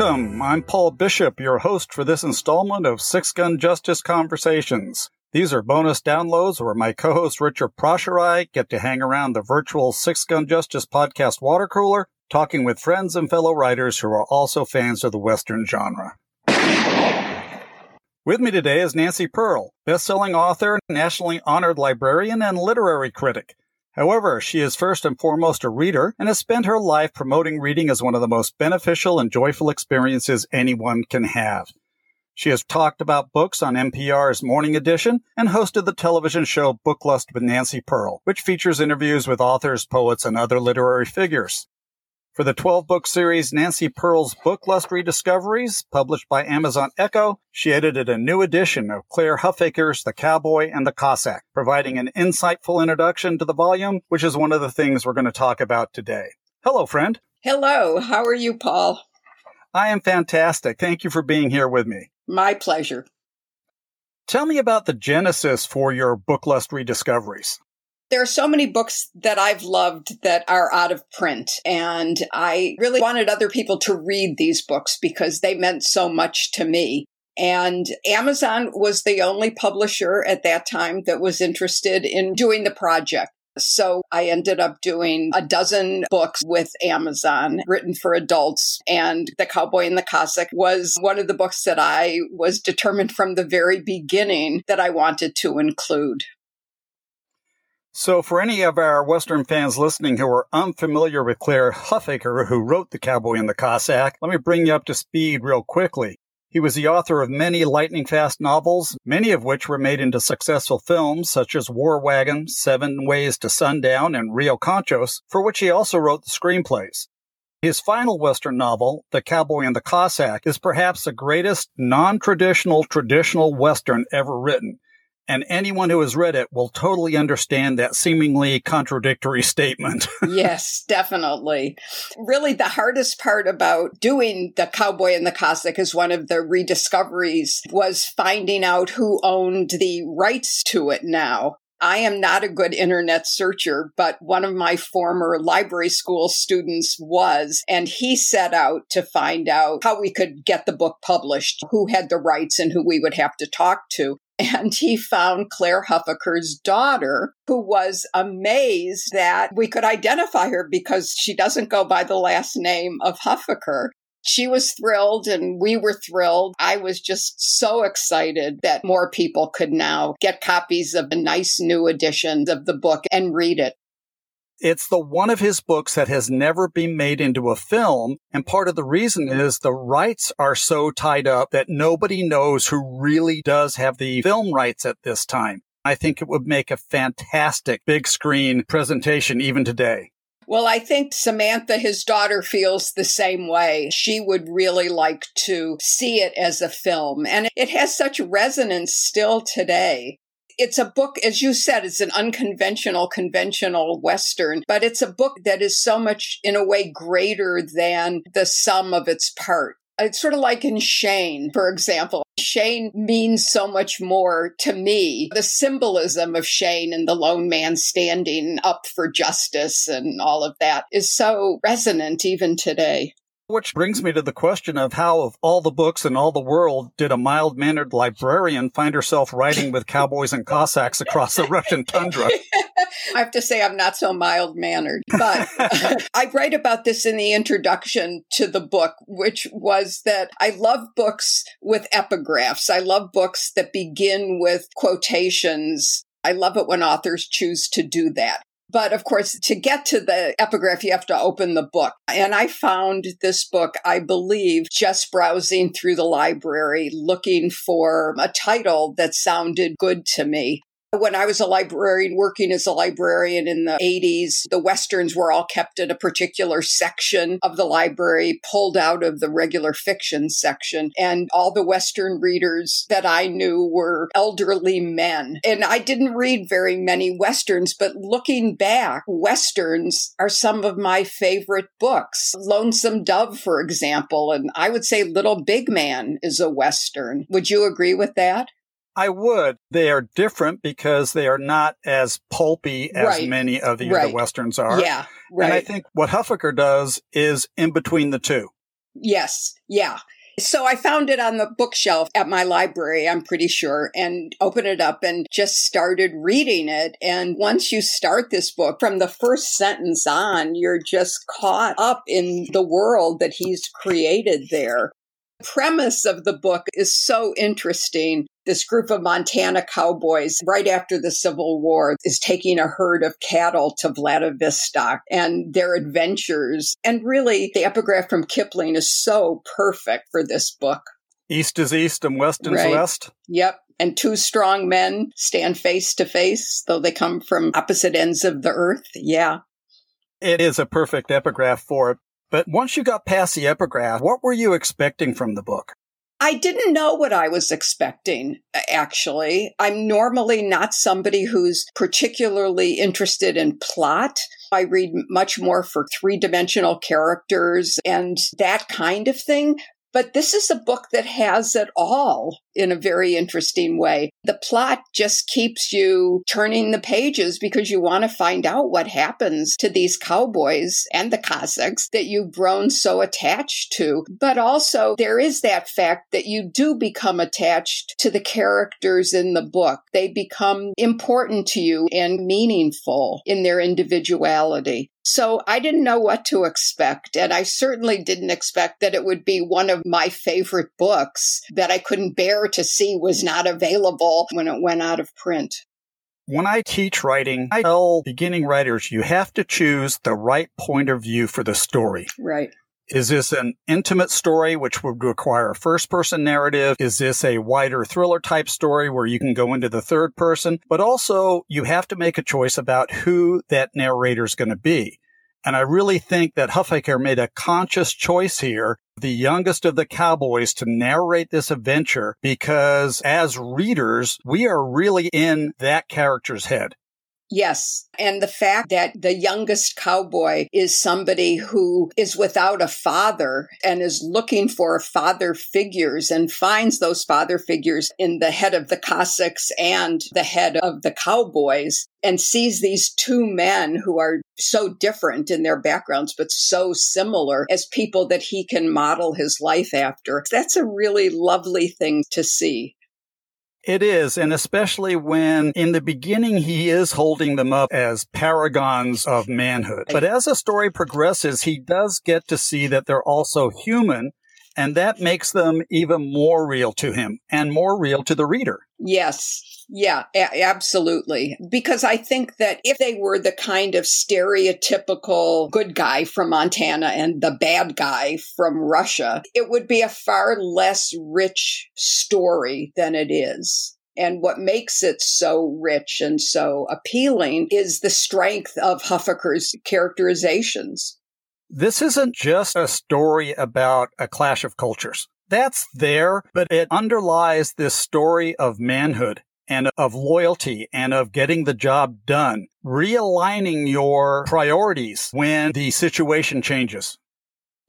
Welcome. I'm Paul Bishop, your host for this installment of Six Gun Justice Conversations. These are bonus downloads where my co-host Richard Prosch and I get to hang around the virtual Six Gun Justice podcast water cooler, talking with friends and fellow writers who are also fans of the Western genre. With me today is Nancy Pearl, best-selling author, nationally honored librarian, and literary critic. However, she is first and foremost a reader and has spent her life promoting reading as one of the most beneficial and joyful experiences anyone can have. She has talked about books on NPR's Morning Edition and hosted the television show Booklust with Nancy Pearl, which features interviews with authors, poets, and other literary figures. For the 12 book series Nancy Pearl's Book Lust Rediscoveries, published by Amazon Encore, she edited a new edition of Clair Huffaker's The Cowboy and the Cossack, providing an insightful introduction to the volume, which is one of the things we're going to talk about today. Hello, friend. Hello. How are you, Paul? I am fantastic. Thank you for being here with me. My pleasure. Tell me about the genesis for your book lust Rediscoveries. There are so many books that I've loved that are out of print. And I really wanted other people to read these books because they meant so much to me. And Amazon was the only publisher at that time that was interested in doing the project. So I ended up doing a dozen books with Amazon written for adults. And The Cowboy and the Cossack was one of the books that I was determined from the very beginning that I wanted to include. So, for any of our Western fans listening who are unfamiliar with Clair Huffaker, who wrote The Cowboy and the Cossack, let me bring you up to speed real quickly. He was the author of many lightning fast novels, many of which were made into successful films such as War Wagon, Seven Ways to Sundown, and Rio Conchos, for which he also wrote the screenplays. His final Western novel, The Cowboy and the Cossack, is perhaps the greatest non-traditional traditional Western ever written and anyone who has read it will totally understand that seemingly contradictory statement. yes, definitely. Really, the hardest part about doing The Cowboy and the Cossack as one of the rediscoveries was finding out who owned the rights to it now. I am not a good internet searcher, but one of my former library school students was, and he set out to find out how we could get the book published, who had the rights and who we would have to talk to. And he found Clair Huffaker's daughter, who was amazed that we could identify her because she doesn't go by the last name of Huffaker. She was thrilled and we were thrilled. I was just so excited that more people could now get copies of the nice new edition of the book and read it. It's the one of his books that has never been made into a film. And part of the reason is the rights are so tied up that nobody knows who really does have the film rights at this time. I think it would make a fantastic big screen presentation even today. Well, I think Samantha, his daughter, feels the same way. She would really like to see it as a film. And it has such resonance still today it's a book, as you said, it's an unconventional, conventional Western, but it's a book that is so much, in a way, greater than the sum of its parts. It's sort of like in Shane, for example. Shane means so much more to me. The symbolism of Shane and the lone man standing up for justice and all of that is so resonant even today. Which brings me to the question of how, of all the books in all the world, did a mild mannered librarian find herself riding with cowboys and Cossacks across the Russian tundra? I have to say, I'm not so mild mannered, but I write about this in the introduction to the book, which was that I love books with epigraphs. I love books that begin with quotations I love it when authors choose to do that. But of course, to get to the epigraph, you have to open the book. And I found this book, I believe, just browsing through the library looking for a title that sounded good to me. When I was a librarian, working as a librarian in the 80s, the Westerns were all kept in a particular section of the library, pulled out of the regular fiction section. And all the Western readers that I knew were elderly men. And I didn't read very many Westerns, but looking back, Westerns are some of my favorite books. Lonesome Dove, for example, and I would say Little Big Man is a Western. Would you agree with that? I would. They are different because they are not as pulpy as right. many of the right. other westerns are. Yeah, right. And I think what Huffaker does is in between the two. Yes. Yeah. So I found it on the bookshelf at my library, I'm pretty sure, and opened it up and just started reading it. And once you start this book, from the first sentence on, you're just caught up in the world that he's created there The premise of the book is so interesting. This group of Montana cowboys, right after the Civil War, is taking a herd of cattle to Vladivostok and their adventures. And really, the epigraph from Kipling is so perfect for this book. East is east and west is right. west. Yep. And two strong men stand face to face, though they come from opposite ends of the earth. Yeah. It is a perfect epigraph for it. But once you got past the epigraph, what were you expecting from the book? I didn't know what I was expecting, actually. I'm normally not somebody who's particularly interested in plot. I read much more for three dimensional characters and that kind of thing. But this is a book that has it all in a very interesting way. The plot just keeps you turning the pages because you want to find out what happens to these cowboys and the Cossacks that you've grown so attached to. But also, there is that fact that you do become attached to the characters in the book. They become important to you and meaningful in their individuality. So I didn't know what to expect. And I certainly didn't expect that it would be one of my favorite books that I couldn't bear to see was not available when it went out of print. When I teach writing, I tell beginning writers you have to choose the right point of view for the story. Right. Is this an intimate story, which would require a first person narrative? Is this a wider thriller type story where you can go into the third person? But also, you have to make a choice about who that narrator is going to be. And I really think that Huffaker made a conscious choice here, the youngest of the cowboys to narrate this adventure because as readers, we are really in that character's head. Yes. And the fact that the youngest cowboy is somebody who is without a father and is looking for father figures and finds those father figures in the head of the Cossacks and the head of the cowboys and sees these two men who are so different in their backgrounds, but so similar as people that he can model his life after. That's a really lovely thing to see. It is, and especially when in the beginning he is holding them up as paragons of manhood. But as the story progresses, he does get to see that they're also human, and that makes them even more real to him and more real to the reader. Yes. Yeah, a- absolutely. Because I think that if they were the kind of stereotypical good guy from Montana and the bad guy from Russia, it would be a far less rich story than it is. And what makes it so rich and so appealing is the strength of Huffaker's characterizations. This isn't just a story about a clash of cultures. That's there, but it underlies this story of manhood and of loyalty and of getting the job done, realigning your priorities when the situation changes.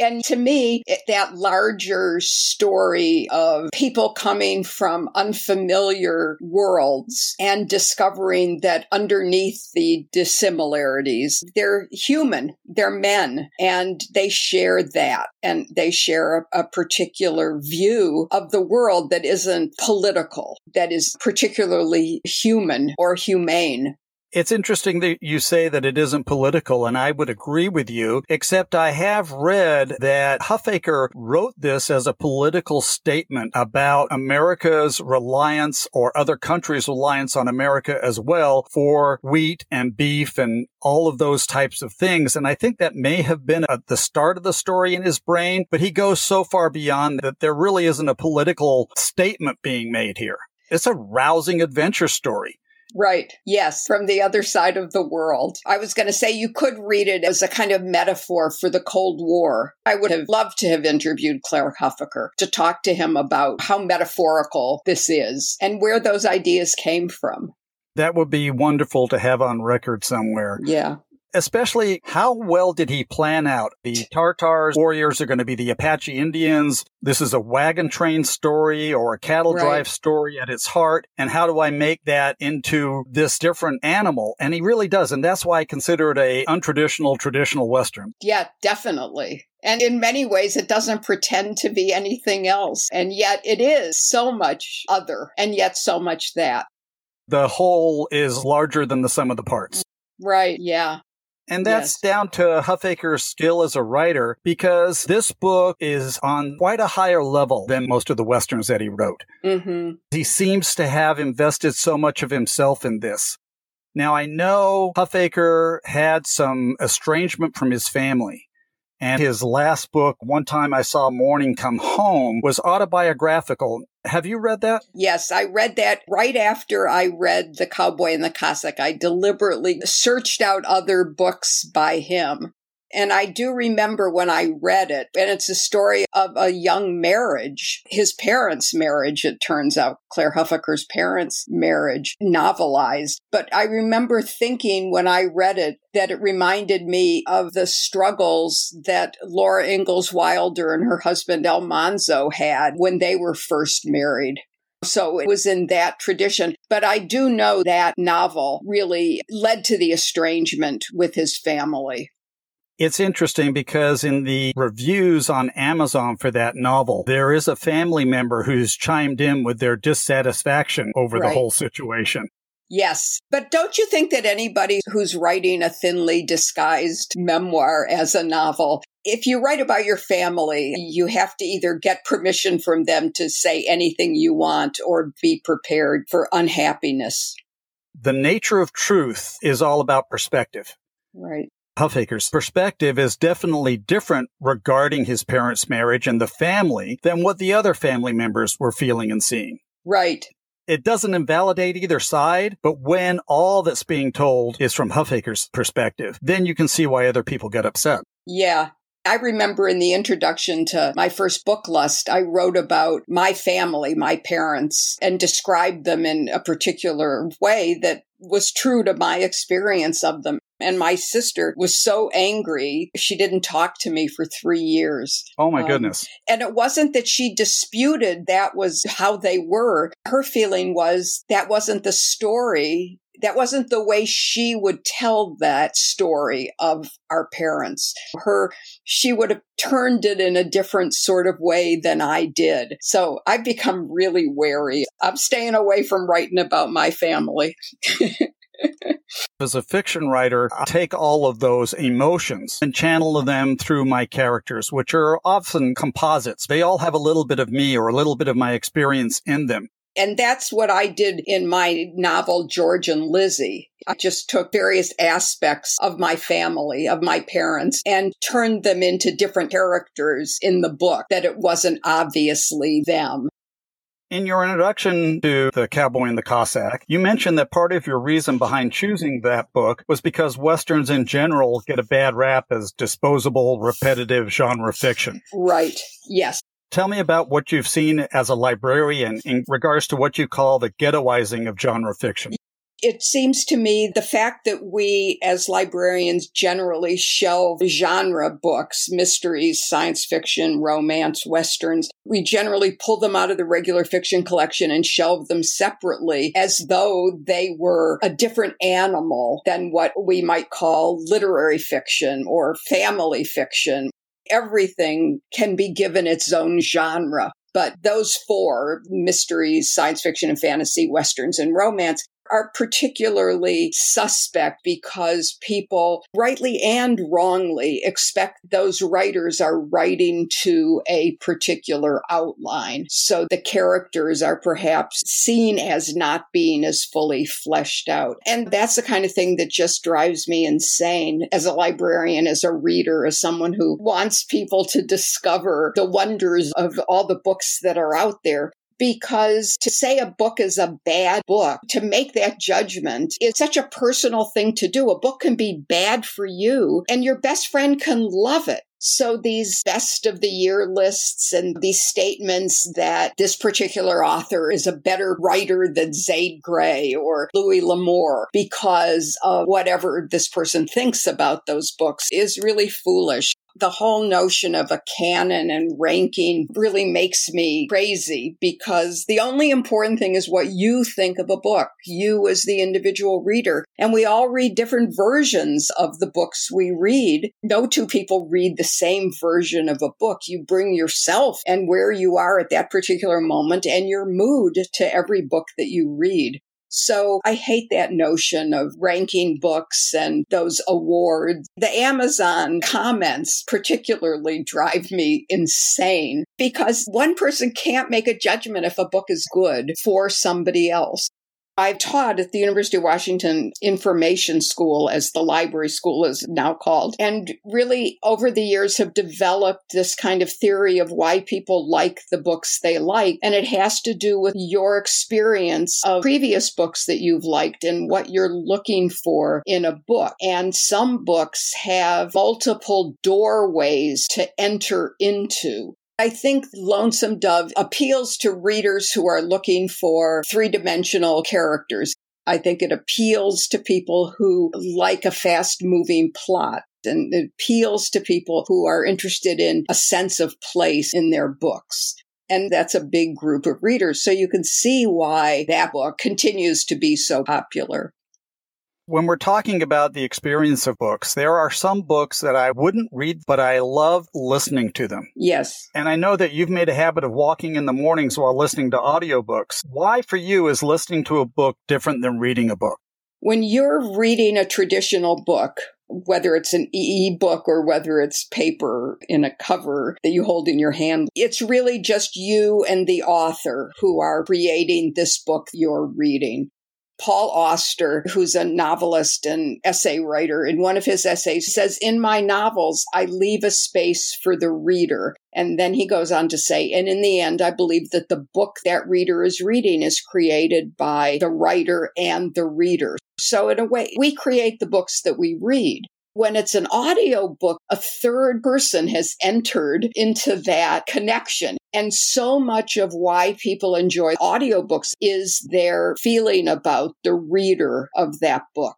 And to me, it, that larger story of people coming from unfamiliar worlds and discovering that underneath the dissimilarities, they're human, they're men, and they share that. And they share a, a particular view of the world that isn't political, that is particularly human or humane. It's interesting that you say that it isn't political, and I would agree with you, except I have read that Huffaker wrote this as a political statement about America's reliance or other countries' reliance on America as well for wheat and beef and all of those types of things. And I think that may have been at the start of the story in his brain, but he goes so far beyond that there really isn't a political statement being made here. It's a rousing adventure story. Right. Yes. From the other side of the world. I was going to say you could read it as a kind of metaphor for the Cold War. I would have loved to have interviewed Clair Huffaker to talk to him about how metaphorical this is and where those ideas came from. That would be wonderful to have on record somewhere. Yeah especially how well did he plan out? The Tartars warriors are going to be the Apache Indians. This is a wagon train story or a cattle right. drive story at its heart. And how do I make that into this different animal? And he really does. And that's why I consider it a untraditional, traditional Western. Yeah, definitely. And in many ways, it doesn't pretend to be anything else. And yet it is so much other and yet so much that. The whole is larger than the sum of the parts. Right. Yeah. And that's yes. down to Huffaker's skill as a writer because this book is on quite a higher level than most of the Westerns that he wrote. Mm-hmm. He seems to have invested so much of himself in this. Now, I know Huffaker had some estrangement from his family. And his last book, One Time I Saw Morning Come Home, was autobiographical. Have you read that? Yes, I read that right after I read The Cowboy and the Cossack. I deliberately searched out other books by him and I do remember when I read it, and it's a story of a young marriage, his parents' marriage, it turns out, Clair Huffaker's parents' marriage, novelized. But I remember thinking when I read it that it reminded me of the struggles that Laura Ingalls Wilder and her husband Almanzo had when they were first married. So it was in that tradition. But I do know that novel really led to the estrangement with his family. It's interesting because in the reviews on Amazon for that novel, there is a family member who's chimed in with their dissatisfaction over right. the whole situation. Yes. But don't you think that anybody who's writing a thinly disguised memoir as a novel, if you write about your family, you have to either get permission from them to say anything you want or be prepared for unhappiness? The nature of truth is all about perspective. Right. Huffaker's perspective is definitely different regarding his parents' marriage and the family than what the other family members were feeling and seeing. Right. It doesn't invalidate either side, but when all that's being told is from Huffaker's perspective, then you can see why other people get upset. Yeah, I remember in the introduction to my first book, Lust, I wrote about my family, my parents, and described them in a particular way that was true to my experience of them. And my sister was so angry, she didn't talk to me for three years. Oh my um, goodness. And it wasn't that she disputed that was how they were. Her feeling was that wasn't the story that wasn't the way she would tell that story of our parents. Her, she would have turned it in a different sort of way than I did. So I've become really wary. I'm staying away from writing about my family. As a fiction writer, I take all of those emotions and channel them through my characters, which are often composites. They all have a little bit of me or a little bit of my experience in them. And that's what I did in my novel, George and Lizzie. I just took various aspects of my family, of my parents, and turned them into different characters in the book that it wasn't obviously them. In your introduction to The Cowboy and the Cossack, you mentioned that part of your reason behind choosing that book was because Westerns in general get a bad rap as disposable, repetitive genre fiction. Right. Yes. Tell me about what you've seen as a librarian in regards to what you call the ghettoizing of genre fiction. It seems to me the fact that we as librarians generally shelve genre books, mysteries, science fiction, romance, westerns, we generally pull them out of the regular fiction collection and shelve them separately as though they were a different animal than what we might call literary fiction or family fiction everything can be given its own genre. But those four mysteries, science fiction and fantasy, westerns and romance are particularly suspect because people rightly and wrongly expect those writers are writing to a particular outline. So the characters are perhaps seen as not being as fully fleshed out. And that's the kind of thing that just drives me insane as a librarian, as a reader, as someone who wants people to discover the wonders of all the books that are out there because to say a book is a bad book, to make that judgment is such a personal thing to do. A book can be bad for you and your best friend can love it. So these best of the year lists and these statements that this particular author is a better writer than Zane Grey or Louis L'Amour because of whatever this person thinks about those books is really foolish. The whole notion of a canon and ranking really makes me crazy because the only important thing is what you think of a book, you as the individual reader. And we all read different versions of the books we read. No two people read the same version of a book. You bring yourself and where you are at that particular moment and your mood to every book that you read. So I hate that notion of ranking books and those awards. The Amazon comments particularly drive me insane because one person can't make a judgment if a book is good for somebody else. I've taught at the University of Washington Information School, as the library school is now called, and really over the years have developed this kind of theory of why people like the books they like. And it has to do with your experience of previous books that you've liked and what you're looking for in a book. And some books have multiple doorways to enter into. I think Lonesome Dove appeals to readers who are looking for three dimensional characters. I think it appeals to people who like a fast moving plot and it appeals to people who are interested in a sense of place in their books. And that's a big group of readers. So you can see why that book continues to be so popular. When we're talking about the experience of books, there are some books that I wouldn't read, but I love listening to them. Yes. And I know that you've made a habit of walking in the mornings while listening to audiobooks. Why for you is listening to a book different than reading a book? When you're reading a traditional book, whether it's an e-book or whether it's paper in a cover that you hold in your hand. It's really just you and the author who are creating this book you're reading. Paul Auster, who's a novelist and essay writer, in one of his essays says, In my novels, I leave a space for the reader. And then he goes on to say, and in the end, I believe that the book that reader is reading is created by the writer and the reader. So in a way, we create the books that we read. When it's an audio book, a third person has entered into that connection. And so much of why people enjoy audiobooks is their feeling about the reader of that book.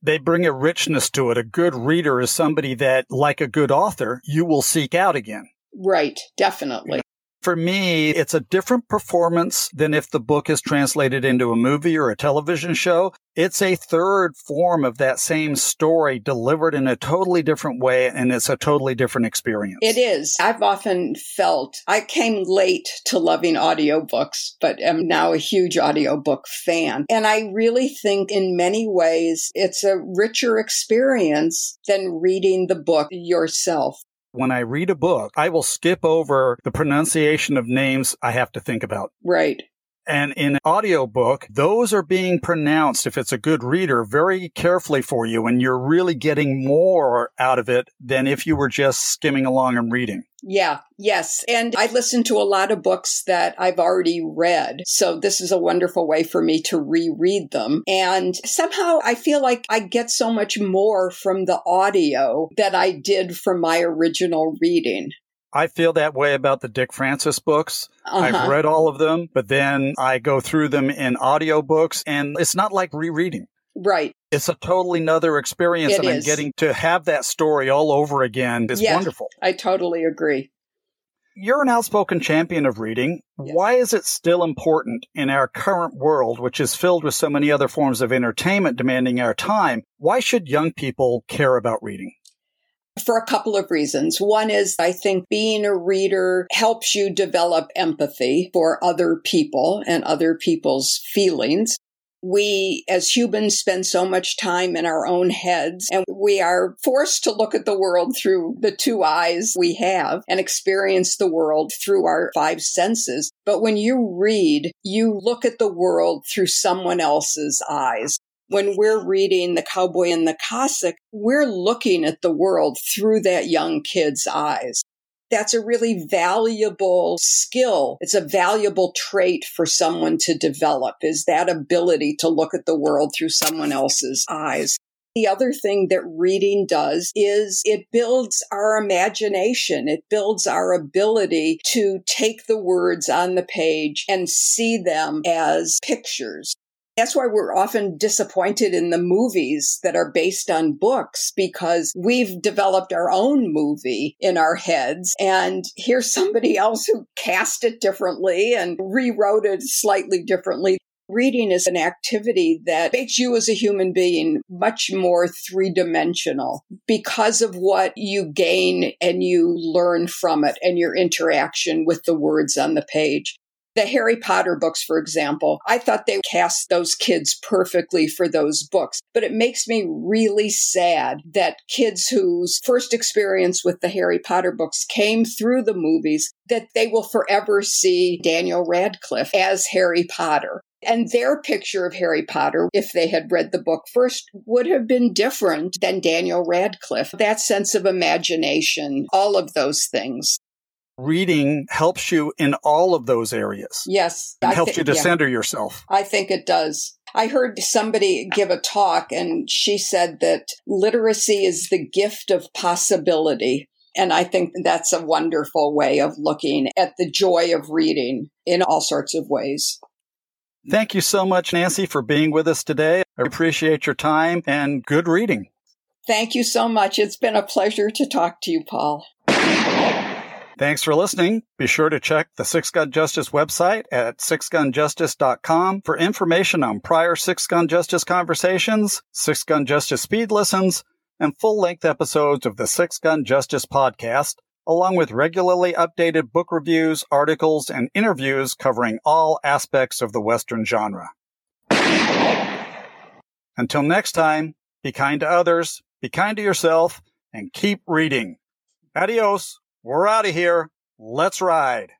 They bring a richness to it. A good reader is somebody that, like a good author, you will seek out again. Right, definitely. For me, it's a different performance than if the book is translated into a movie or a television show. It's a third form of that same story delivered in a totally different way, and it's a totally different experience. It is. I've often felt I came late to loving audiobooks, but am now a huge audiobook fan. And I really think in many ways it's a richer experience than reading the book yourself. When I read a book, I will skip over the pronunciation of names I have to think about. Right. And in an audiobook, those are being pronounced, if it's a good reader, very carefully for you. And you're really getting more out of it than if you were just skimming along and reading. Yeah, yes. And I listen to a lot of books that I've already read. So this is a wonderful way for me to reread them. And somehow I feel like I get so much more from the audio that I did from my original reading. I feel that way about the Dick Francis books. Uh-huh. I've read all of them, but then I go through them in audiobooks and it's not like rereading. Right. It's a totally another experience it and is. I'm getting to have that story all over again is yes, wonderful. I totally agree. You're an outspoken champion of reading. Yes. Why is it still important in our current world, which is filled with so many other forms of entertainment demanding our time? Why should young people care about reading? For a couple of reasons. One is I think being a reader helps you develop empathy for other people and other people's feelings. We as humans spend so much time in our own heads and we are forced to look at the world through the two eyes we have and experience the world through our five senses. But when you read, you look at the world through someone else's eyes when we're reading The Cowboy and the Cossack, we're looking at the world through that young kid's eyes. That's a really valuable skill. It's a valuable trait for someone to develop is that ability to look at the world through someone else's eyes. The other thing that reading does is it builds our imagination. It builds our ability to take the words on the page and see them as pictures That's why we're often disappointed in the movies that are based on books because we've developed our own movie in our heads. And here's somebody else who cast it differently and rewrote it slightly differently. Reading is an activity that makes you as a human being much more three dimensional because of what you gain and you learn from it and your interaction with the words on the page. The Harry Potter books, for example, I thought they cast those kids perfectly for those books. But it makes me really sad that kids whose first experience with the Harry Potter books came through the movies, that they will forever see Daniel Radcliffe as Harry Potter. And their picture of Harry Potter, if they had read the book first, would have been different than Daniel Radcliffe. That sense of imagination, all of those things reading helps you in all of those areas. Yes. It helps th- you to yeah. center yourself. I think it does. I heard somebody give a talk and she said that literacy is the gift of possibility. And I think that's a wonderful way of looking at the joy of reading in all sorts of ways. Thank you so much, Nancy, for being with us today. I appreciate your time and good reading. Thank you so much. It's been a pleasure to talk to you, Paul. Thanks for listening. Be sure to check the Six Gun Justice website at sixgunjustice.com for information on prior Six Gun Justice conversations, Six Gun Justice speed listens, and full length episodes of the Six Gun Justice podcast, along with regularly updated book reviews, articles, and interviews covering all aspects of the Western genre. Until next time, be kind to others, be kind to yourself, and keep reading. Adios. We're out of here. Let's ride.